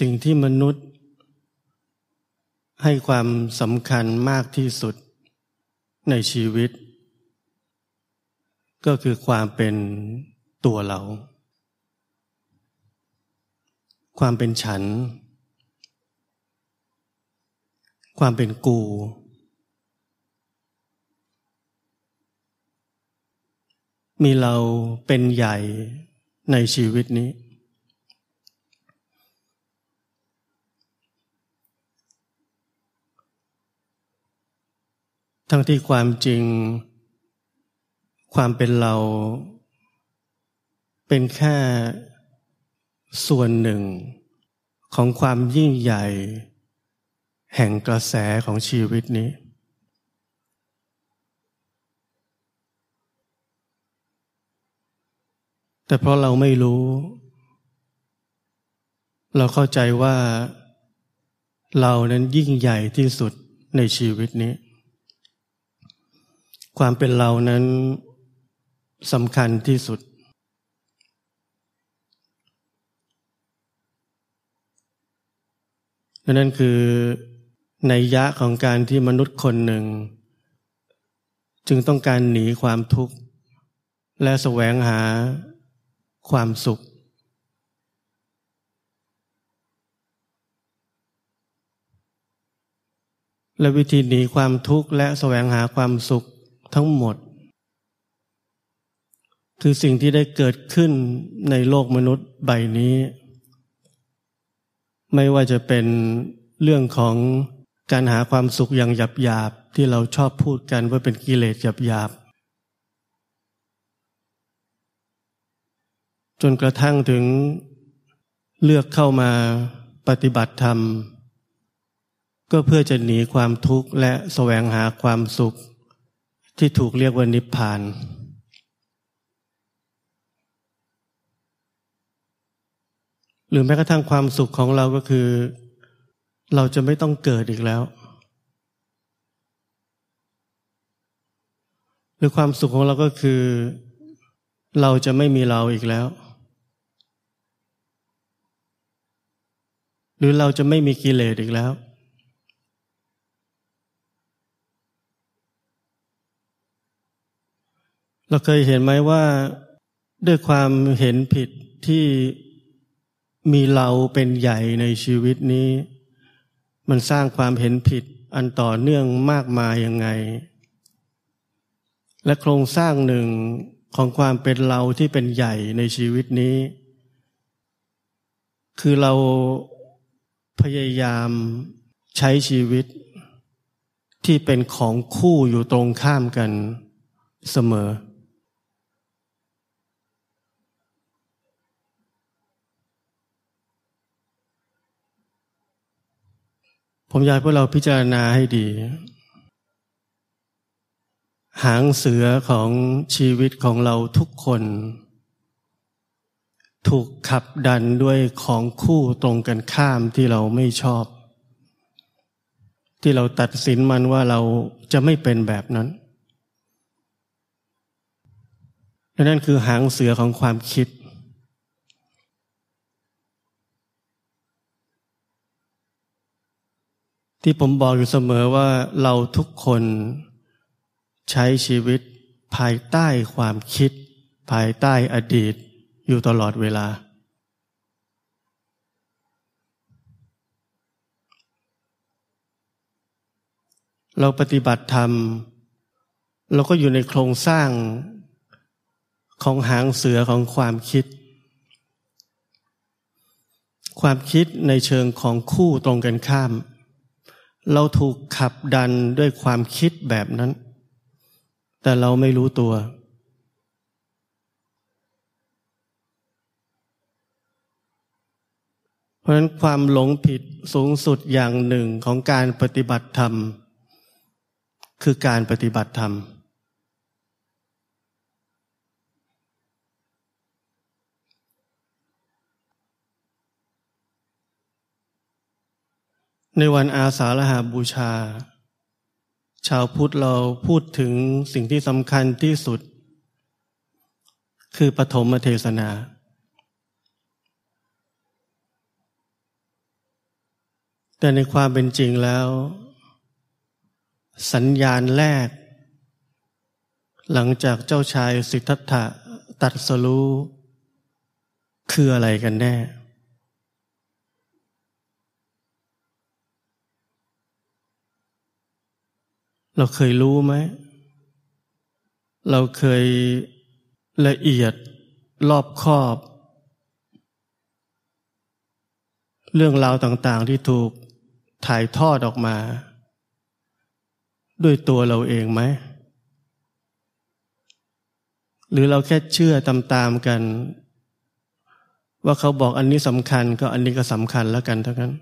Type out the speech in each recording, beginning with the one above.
สิ่งที่มนุษย์ ให้ความสำคัญมากที่สุดในชีวิต ก็คือความเป็นตัวเรา ความเป็นฉัน ความเป็นกู มีเราเป็นใหญ่ในชีวิตนี้ ทั้งที่ความจริง ความเป็นเรา เป็นแค่ส่วนหนึ่ง ของความยิ่งใหญ่ แห่งกระแสของชีวิตนี้ แต่เพราะเราไม่รู้ เราเข้าใจว่า เรานั้นยิ่งใหญ่ที่สุดในชีวิตนี้ ความเป็นเรานั้นสำคัญที่สุด นั่นคือในยะของการที่มนุษย์คนหนึ่ง จึงต้องการหนีความทุกข์ และแสวงหาความสุข และวิธีหนีความทุกข์และแสวงหาความสุข ทั้งหมด คือสิ่งที่ได้เกิดขึ้นในโลกมนุษย์ใบนี้ ไม่ว่าจะเป็นเรื่องของการหาความสุขอย่างหยาบหยาบที่เราชอบพูดกันว่าเป็นกิเลสหยาบหยาบจนกระทั่งถึงเลือกเข้ามาปฏิบัติธรรม ก็เพื่อจะหนีความทุกข์และแสวงหาความสุข ที่ถูกเรียกว่านิพพาน หรือแม้กระทั่งความสุขของเราก็คือ เราจะไม่ต้องเกิดอีกแล้ว หรือความสุขของเราก็คือ เราจะไม่มีเราอีกแล้ว หรือเราจะไม่มีกิเลสอีกแล้ว เราเคยเห็นไหมว่าด้วยความเห็นผิดที่มีเราเป็นใหญ่ในชีวิตนี้ มันสร้างความเห็นผิดอันต่อเนื่องมากมายยังไง และโครงสร้างหนึ่งของความเป็นเราที่เป็นใหญ่ในชีวิตนี้ คือเราพยายามใช้ชีวิตที่เป็นของคู่อยู่ตรงข้ามกันเสมอ ผมอยากให้พวกเราพิจารณาให้ดี หางเสือของชีวิตของเราทุกคน ถูกขับดันด้วยของคู่ตรงกันข้ามที่เราไม่ชอบ ที่เราตัดสินมันว่าเราจะไม่เป็นแบบนั้นและนั่นคือหางเสือของความคิด ที่ผมบอกอยู่เสมอว่าเราทุกคนใช้ชีวิตภายใต้ความคิด ภายใต้อดีตอยู่ตลอดเวลา เราปฏิบัติธรรม เราก็อยู่ในโครงสร้างของหางเสือของความคิด ความคิดในเชิงของคู่ตรงกันข้าม เราถูกขับดันด้วยความคิดแบบนั้น แต่เราไม่รู้ตัว เพราะฉะนั้นความหลงผิดสูงสุดอย่างหนึ่งของการปฏิบัติธรรม คือการปฏิบัติธรรม ในวันอาสาฬหาบูชา ชาวพุทธเราพูดถึงสิ่งที่สำคัญที่สุด คือปฐมเทศนา แต่ในความเป็นจริงแล้ว สัญญาณแรก หลังจากเจ้าชายสิทธัตถะตัดสรู้คืออะไรกันแน่ เราเคยรู้ไหม เราเคยละเอียดรอบคอบ เรื่องราวต่างๆที่ถูกถ่ายทอดออกมา ด้วยตัวเราเองไหม หรือเราแค่เชื่อตามๆกัน ว่าเขาบอกอันนี้สำคัญก็อันนี้ก็สำคัญแล้วกันเท่านั้น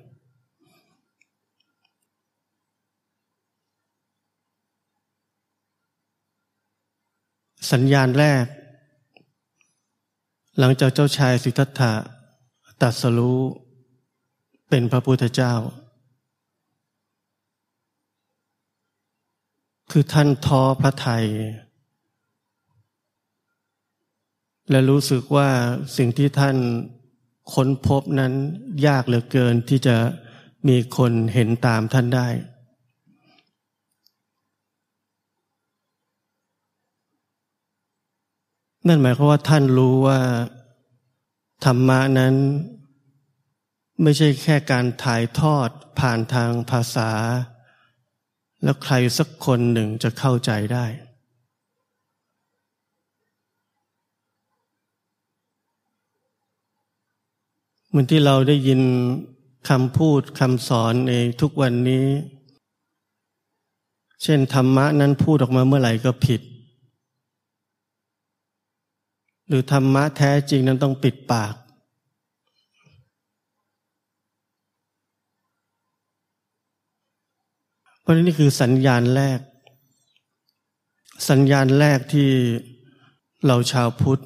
สัญญาณแรก หลังจากเจ้าชายสิทธัตถะตัดสรู้เป็นพระพุทธเจ้า คือท่านท้อพระไทย และรู้สึกว่าสิ่งที่ท่านค้นพบนั้นยากเหลือเกินที่จะมีคนเห็นตามท่านได้ นั่นหมายความว่าท่านรู้ว่าธรรมะนั้น ไม่ใช่แค่การถ่ายทอดผ่านทางภาษา แล้วใครสักคนหนึ่งจะเข้าใจได้ เหมือนที่เราได้ยินคำพูดคำสอนในทุกวันนี้ เช่นธรรมะนั้นพูดออกมาเมื่อไหร่ก็ผิด หรือธรรมะแท้จริงนั้นต้องปิดปาก เพราะนี่คือสัญญาณแรก สัญญาณแรกที่เราชาวพุทธ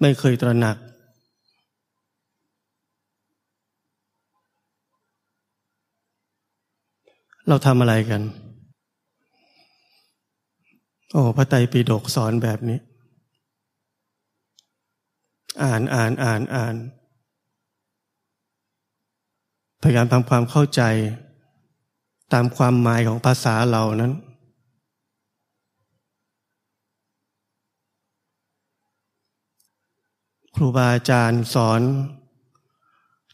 ไม่เคยตระหนัก เราทำอะไรกัน โอ้พระไตรปิฎกสอนแบบนี้ อ่านอ่านอ่านอ่านพยายามทำความเข้าใจ ตามความหมายของภาษาเรานั้น ครูบาอาจารย์สอน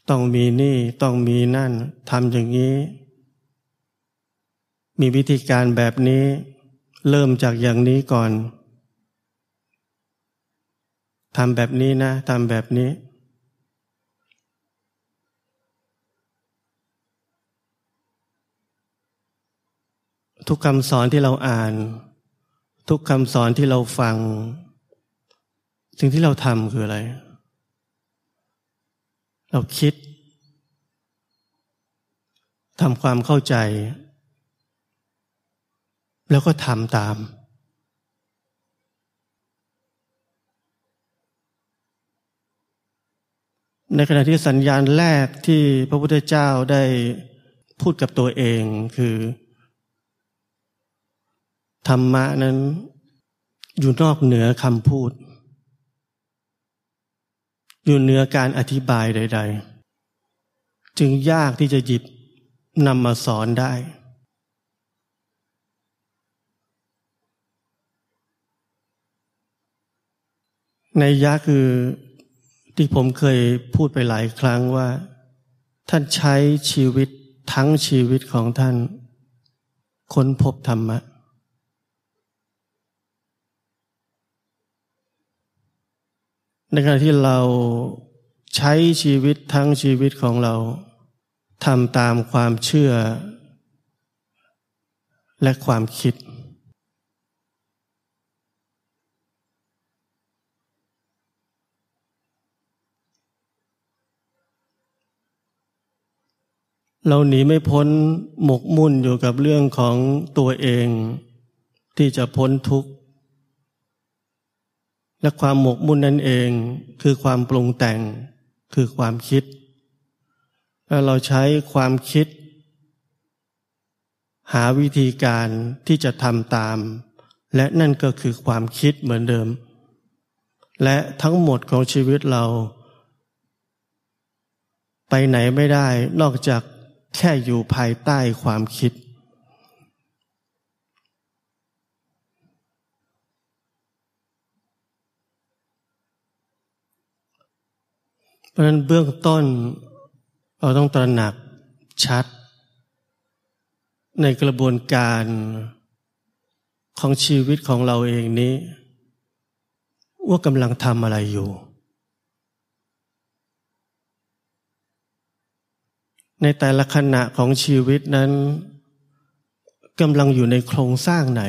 ต้องมีนี่ต้องมีนั่นทำอย่างนี้ มีวิธีการแบบนี้ เริ่มจากอย่างนี้ก่อน ทำแบบนี้นะทำแบบนี้ ทุกคำสอนที่เราอ่าน ทุกคำสอนที่เราฟัง สิ่งที่เราทำคืออะไร เราคิดทำความเข้าใจ แล้วก็ทำตาม ในขณะที่สัญญาณแรกที่พระพุทธเจ้าได้พูดกับตัวเองคือ ธรรมะนั้นอยู่นอกเหนือคำพูด อยู่เหนือการอธิบายใด ๆ จึงยากที่จะหยิบนำมาสอนได้ ในยะคือ ที่ผมเคยพูดไปหลายครั้งว่า ท่านใช้ชีวิตทั้งชีวิตของท่าน ค้นพบธรรมะ ในขณะที่เราใช้ชีวิตทั้งชีวิตของเราทำตามความเชื่อ และความคิด เราหนีไม่พ้นหมกมุ่นอยู่กับเรื่องของตัวเอง ที่จะพ้นทุกข์ และความหมกมุ่นนั่นเองคือความปรุงแต่งคือความคิด แล้วเราใช้ความคิด หาวิธีการที่จะทำตาม และนั่นก็คือความคิดเหมือนเดิม และทั้งหมดของชีวิตเรา ไปไหนไม่ได้นอกจาก แค่อยู่ภายใต้ความคิด เพราะนั้นเบื้องต้น เราต้องตระหนักชัด ในกระบวนการของชีวิตของเราเองนี้ ว่ากำลังทำอะไรอยู่ ในแต่ละขณะของชีวิตนั้นกำลังอยู่ในโครงสร้างไหน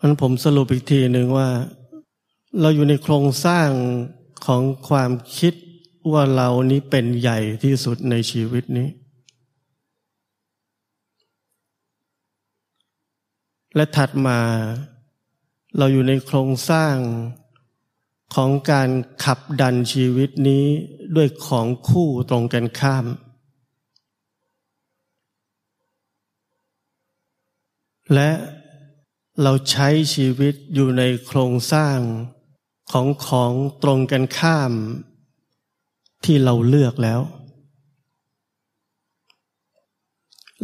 อันผมสรุปอีกทีหนึ่งว่า เราอยู่ในโครงสร้างของความคิดว่าเรานี้เป็นใหญ่ที่สุดในชีวิตนี้ และถัดมา เราอยู่ในโครงสร้างของการขับดันชีวิตนี้ด้วยของคู่ตรงกันข้าม และเราใช้ชีวิตอยู่ในโครงสร้างของของตรงกันข้าม ที่เราเลือกแล้ว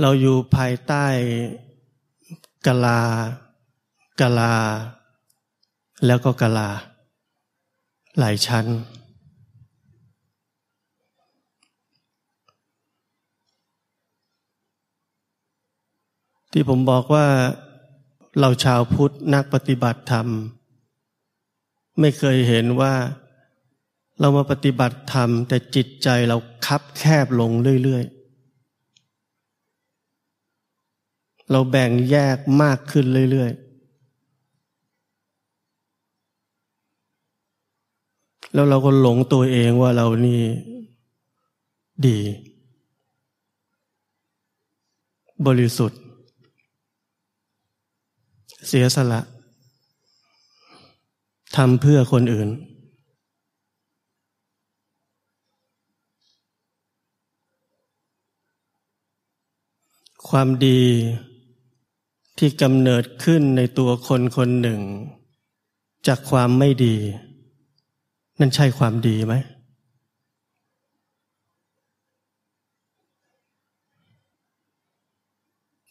เราอยู่ภายใต้กลา กลา แล้วก็กลา หลายชั้น ที่ผมบอกว่าเราชาวพุทธนักปฏิบัติธรรม ไม่เคยเห็นว่าเรามาปฏิบัติธรรม แต่จิตใจเราคับแคบลงเรื่อย ๆ เราแบ่งแยกมากขึ้นเรื่อย ๆ แล้วเราก็หลงตัวเองว่าเรานี่ดี บริสุทธิ์ เสียสละทำเพื่อคนอื่น ความดีที่กำเนิดขึ้นในตัวคนคนหนึ่ง จากความไม่ดี นั่นใช่ความดีไหม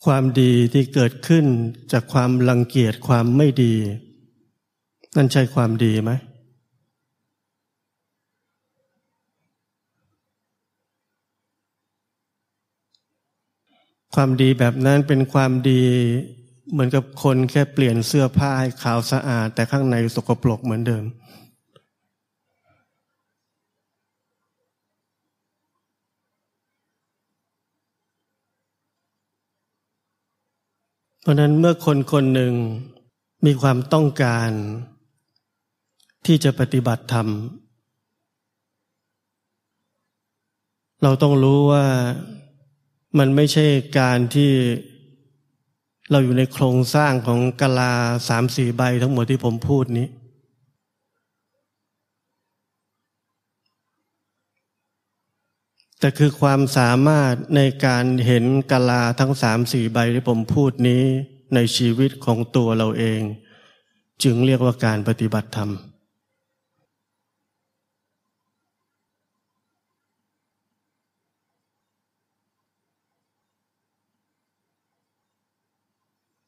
ความดีที่เกิดขึ้นจากความรังเกียจความไม่ดี นั่นใช่ความดีไหม ความดีแบบนั้นเป็นความดีเหมือนกับคนแค่เปลี่ยนเสื้อผ้าให้ขาวสะอาด แต่ข้างในสกปรกเหมือนเดิม เพราะนั้นเมื่อคนคนหนึ่งมีความต้องการ ที่จะปฏิบัติธรรม เราต้องรู้ว่ามันไม่ใช่การที่เราอยู่ในโครงสร้างของกะลาสามสี่ใบทั้งหมดที่ผมพูดนี้ แต่คือความสามารถในการเห็นกะลาทั้งสามสี่ใบที่ผมพูดนี้ในชีวิตของตัวเราเอง จึงเรียกว่าการปฏิบัติธรรม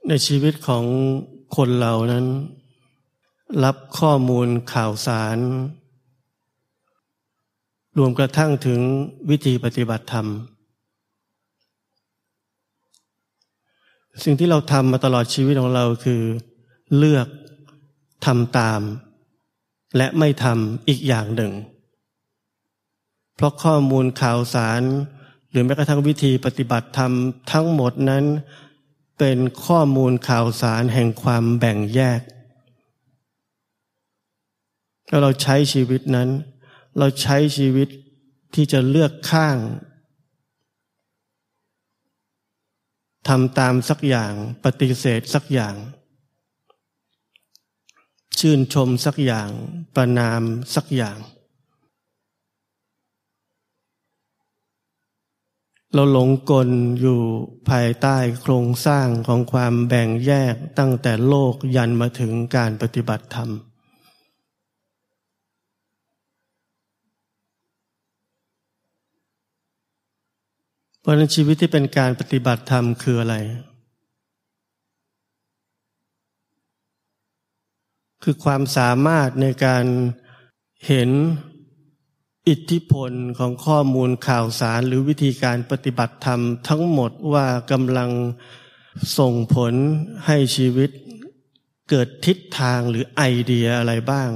ในชีวิตของคนเรานั้น รับข้อมูลข่าวสาร รวมกระทั่งถึงวิธีปฏิบัติธรรม สิ่งที่เราทำมาตลอดชีวิตของเราคือ เลือกทำตาม และไม่ทำอีกอย่างหนึ่ง เพราะข้อมูลข่าวสาร หรือแม้กระทั่งวิธีปฏิบัติธรรมทั้งหมดนั้น เป็นข้อมูลข่าวสารแห่งความแบ่งแยกแล้วเราใช้ชีวิตนั้น เราใช้ชีวิตที่จะเลือกข้างทำตามสักอย่างปฏิเสธสักอย่าง ชื่นชมสักอย่าง ประนามสักอย่าง เราหลงกลอยู่ภายใต้โครงสร้างของความแบ่งแยกตั้งแต่โลกยันมาถึงการปฏิบัติธรรม เพราะนั้นชีวิตที่เป็นการปฏิบัติธรรมคืออะไร คือความสามารถในการเห็นอิทธิพลของข้อมูลข่าวสารหรือวิธีการปฏิบัติธรรมทั้งหมดว่ากำลังส่งผลให้ชีวิตเกิดทิศทางหรือไอเดียอะไรบ้าง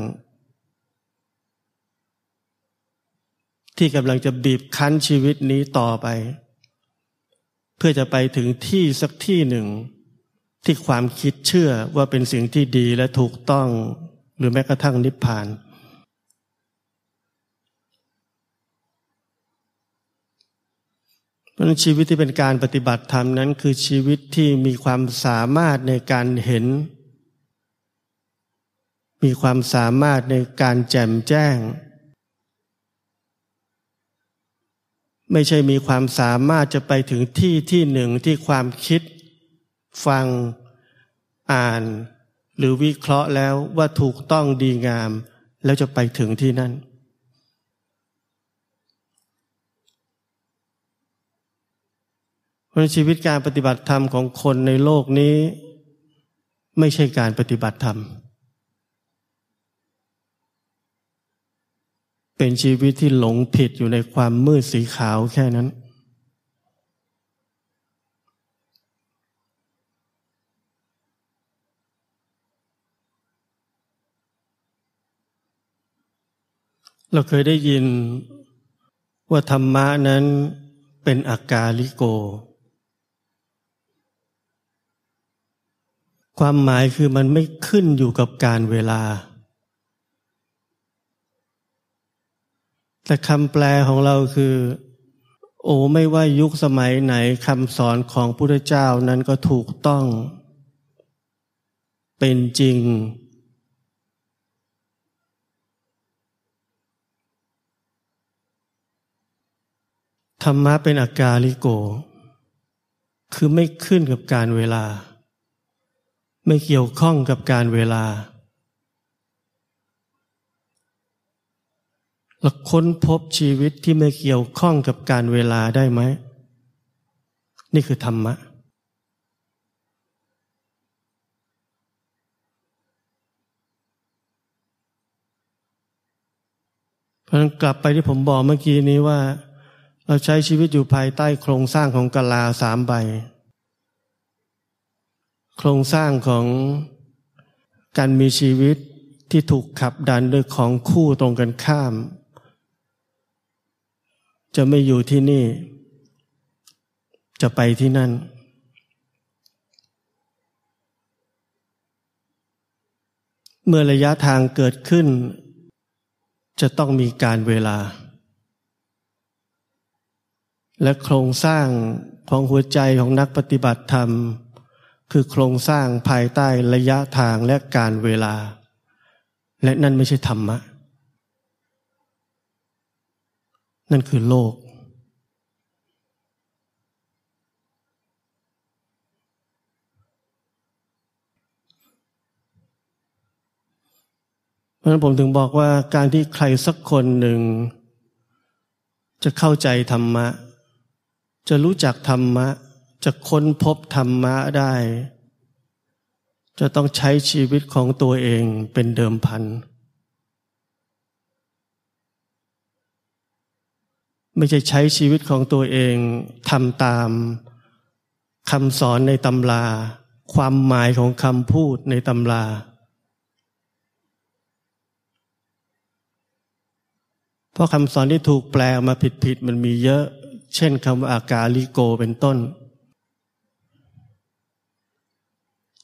ที่กำลังจะบีบคั้นชีวิตนี้ต่อไป เพื่อจะไปถึงที่สักที่หนึ่ง ที่ความคิดเชื่อว่าเป็นสิ่งที่ดีและถูกต้อง หรือแม้กระทั่งนิพพาน เพราะชีวิตที่เป็นการปฏิบัติธรรมนั้นคือชีวิตที่มีความสามารถในการเห็น มีความสามารถในการแจ่มแจ้ง ไม่ใช่มีความสามารถจะไปถึงที่ที่หนึ่งที่ความคิด ฟังอ่าน หรือวิเคราะห์แล้วว่าถูกต้องดีงาม แล้วจะไปถึงที่นั่น เพราะชีวิตการปฏิบัติธรรมของคนในโลกนี้ ไม่ใช่การปฏิบัติธรรม เป็นชีวิตที่หลงผิดอยู่ในความมืดสีขาวแค่นั้น เราเคยได้ยินว่าธรรมะนั้นเป็นอากาลิโก ความหมายคือมันไม่ขึ้นอยู่กับการเวลา แต่คำแปลของเราคือ โอ้ไม่ว่ายุคสมัยไหนคำสอนของพุทธเจ้านั้นก็ถูกต้อง เป็นจริง ธรรมะเป็นอากาลิโก คือไม่ขึ้นกับการเวลา ไม่เกี่ยวข้องกับการเวลา เราค้นพบชีวิตที่ไม่เกี่ยวข้องกับการเวลาได้ไหม นี่คือธรรมะ เพราะนั้นกลับไปที่ผมบอกเมื่อกี้นี้ว่า เราใช้ชีวิตอยู่ภายใต้โครงสร้างของกะลาสามใบ โครงสร้างของการมีชีวิตที่ถูกขับดันด้วยของคู่ตรงกันข้าม จะไม่อยู่ที่นี่ จะไปที่นั่น เมื่อระยะทางเกิดขึ้น จะต้องมีการเวลา และโครงสร้างของหัวใจของนักปฏิบัติธรรม คือโครงสร้างภายใต้ระยะทางและการเวลา และนั่นไม่ใช่ธรรมะ นั่นคือโลก เพราะนั้นผมถึงบอกว่าการที่ใครสักคนหนึ่ง จะเข้าใจธรรมะ จะรู้จักธรรมะ จะค้นพบธรรมะได้ จะต้องใช้ชีวิตของตัวเองเป็นเดิมพัน ไม่ใช่ใช้ชีวิตของตัวเองทำตามคำสอนในตำรา ความหมายของคำพูดในตำรา เพราะคำสอนที่ถูกแปลมาผิดๆมันมีเยอะ เช่นคำว่าอากาลิโกเป็นต้น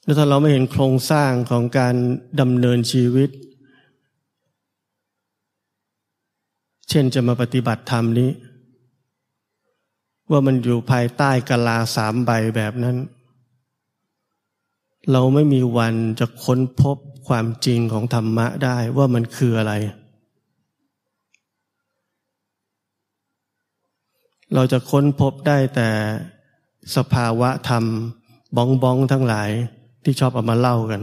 แล้วถ้าเราไม่เห็นโครงสร้างของการดำเนินชีวิต เช่นจะมาปฏิบัติธรรมนี้ ว่ามันอยู่ภายใต้กลาสามใบแบบนั้น เราไม่มีวันจะค้นพบความจริงของธรรมะได้ว่ามันคืออะไร เราจะค้นพบได้แต่สภาวะธรรมบ้องบ้องทั้งหลายที่ชอบเอามาเล่ากัน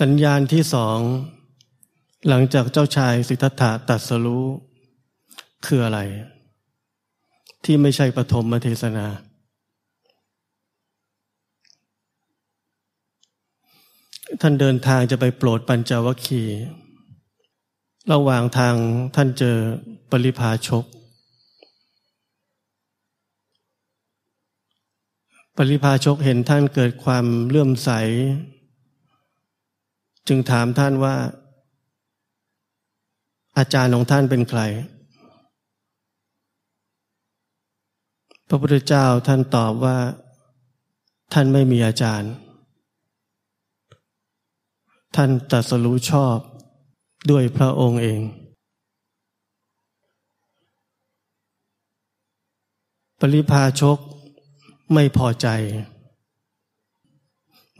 สัญญาณที่สอง หลังจากเจ้าชายสิทธัตถะตัดสรู้คืออะไร ที่ไม่ใช่ปฐมเทศนา ท่านเดินทางจะไปโปรดปัญจวัคคีย์ระหว่างทางท่านเจอปริพาชก ปริพาชกเห็นท่านเกิดความเลื่อมใส จึงถามท่านว่า อาจารย์ของท่านเป็นใคร พระพุทธเจ้าท่านตอบว่า ท่านไม่มีอาจารย์ ท่านตัดสรู้ชอบด้วยพระองค์เอง ปริพาชกไม่พอใจ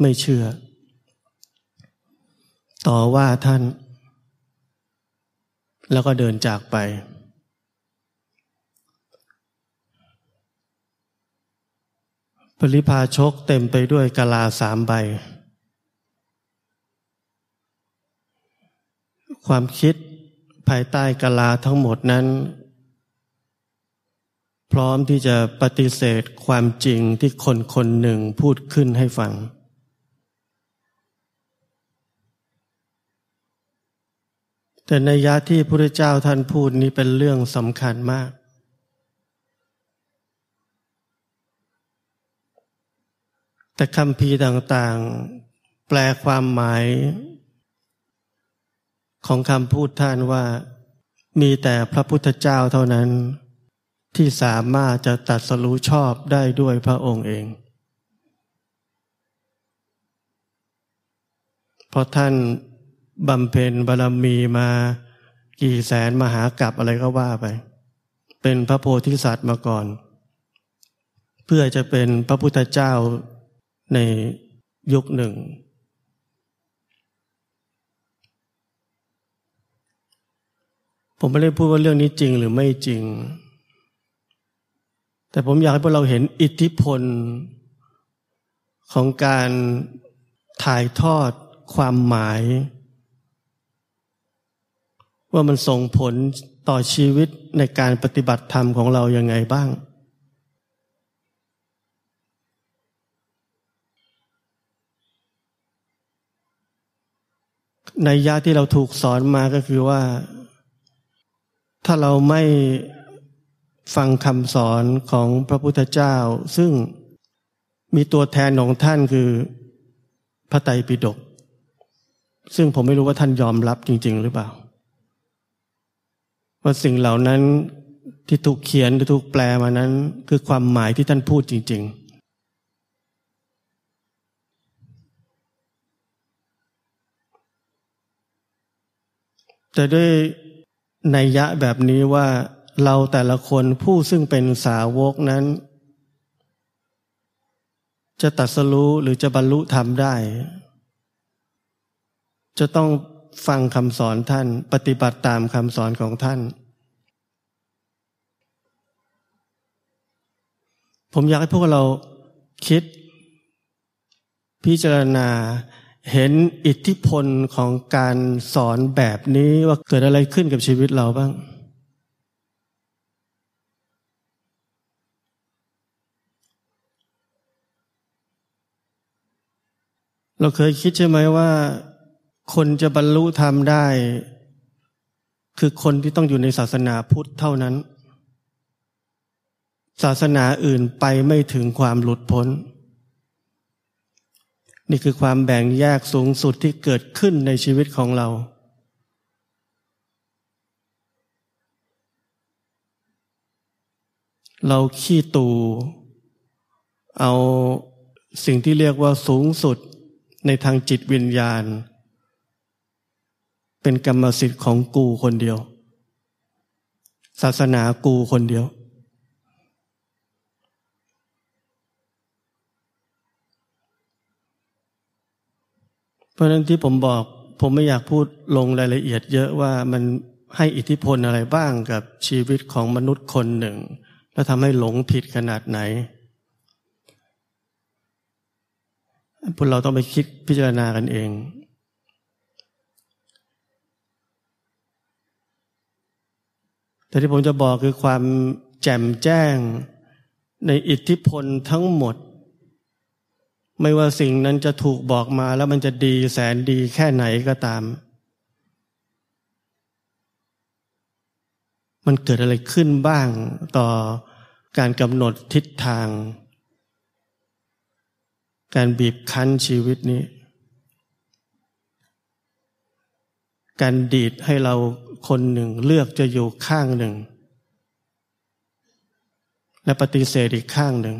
ไม่เชื่อ ต่อว่าท่าน แล้วก็เดินจากไป ปริพาชกเต็มไปด้วยกะลาสามใบ ความคิดภายใต้กลาทั้งหมดนั้น พร้อมที่จะปฏิเสธความจริงที่คนคนหนึ่งพูดขึ้นให้ฟัง แต่ในยะที่พระเจ้าท่านพูดนี้เป็นเรื่องสำคัญมาก แต่คำพีต่างๆ แปลความหมาย ของคำพูดท่านว่า มีแต่พระพุทธเจ้าเท่านั้น ที่สามารถจะตัดสรู้ชอบได้ด้วยพระองค์เอง เพราะท่าน บำเพ็ญบารมีมากี่แสนมหากรัปอะไรก็ว่าไป เป็นพระโพธิสัตว์มาก่อน เพื่อจะเป็นพระพุทธเจ้าในยุคหนึ่ง ผมไม่ได้พูดว่าเรื่องนี้จริงหรือไม่จริง แต่ผมอยากให้พวกเราเห็นอิทธิพลของการถ่ายทอดความหมาย ว่ามันส่งผลต่อชีวิตในการปฏิบัติธรรมของเรายังไงบ้าง ในยาที่เราถูกสอนมาก็คือว่า ถ้าเราไม่ฟังคำสอนของพระพุทธเจ้า ซึ่งมีตัวแทนของท่านคือพระไตรปิฎกซึ่งผมไม่รู้ว่าท่านยอมรับจริง ๆ หรือเปล่า ว่าสิ่งเหล่านั้นที่ถูกเขียนหรือถูกแปลมานั้น คือความหมายที่ท่านพูดจริงๆแต่ด้วยในยะแบบนี้ว่าเราแต่ละคนผู้ซึ่งเป็นสาวกนั้น จะตัดสรู้หรือจะบรรลุธรรมได้ จะต้อง ฟังคำสอนท่าน ปฏิบัติตามคำสอนของท่าน ผมอยากให้พวกเราคิด พิจารณาเห็นอิทธิพลของการสอนแบบนี้ว่าเกิดอะไรขึ้นกับชีวิตเราบ้าง เราเคยคิดใช่ไหมว่า คนจะบรรลุธรรมได้ คือคนที่ต้องอยู่ในศาสนาพุทธเท่านั้น ศาสนาอื่นไปไม่ถึงความหลุดพ้น นี่คือความแบ่งแยกสูงสุดที่เกิดขึ้นในชีวิตของเรา เราขี้ตูเอาสิ่งที่เรียกว่าสูงสุดในทางจิตวิญญาณ เป็นกรรมสิทธิ์ของกูคนเดียว ศาสนากูคนเดียว เพราะฉะนั้นที่ผมบอกผมไม่อยากพูดลงรายละเอียดเยอะว่ามันให้อิทธิพลอะไรบ้างกับชีวิตของมนุษย์คนหนึ่ง แล้วทำให้หลงผิดขนาดไหนพวกเราต้องไปคิดพิจารณากันเอง แต่ที่ผมจะบอกคือความแจ่มแจ้งในอิทธิพลทั้งหมด ไม่ว่าสิ่งนั้นจะถูกบอกมาแล้วมันจะดีแสนดีแค่ไหนก็ตาม มันเกิดอะไรขึ้นบ้างต่อการกำหนดทิศทาง การบีบคั้นชีวิตนี้ การดีดให้เรา คนหนึ่งเลือกจะอยู่ข้างหนึ่ง และปฏิเสธอีกข้างหนึ่ง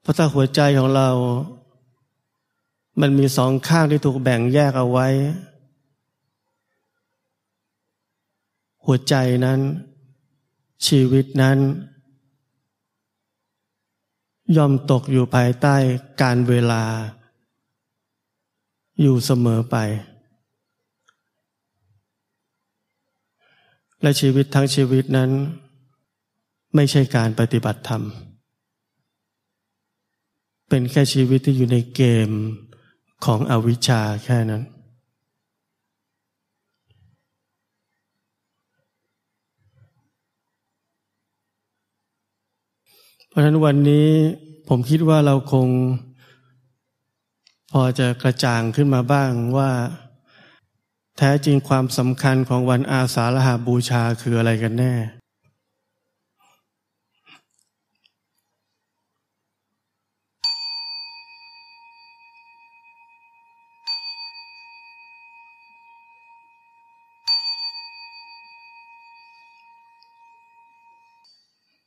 เพราะถ้าหัวใจของเรา มันมีสองข้างที่ถูกแบ่งแยกเอาไว้ หัวใจนั้น ชีวิตนั้น ย่อมตกอยู่ภายใต้การเวลา อยู่เสมอไป และชีวิตทั้งชีวิตนั้น ไม่ใช่การปฏิบัติธรรม เป็นแค่ชีวิตที่อยู่ในเกมของอวิชชาแค่นั้น ราะฉะนั้นวันนี้ผมคิดว่าเราคง พอจะกระจ่างขึ้นมาบ้างว่า แท้จริงความสำคัญของวันอาสาฬหาบูชาคืออะไรกันแน่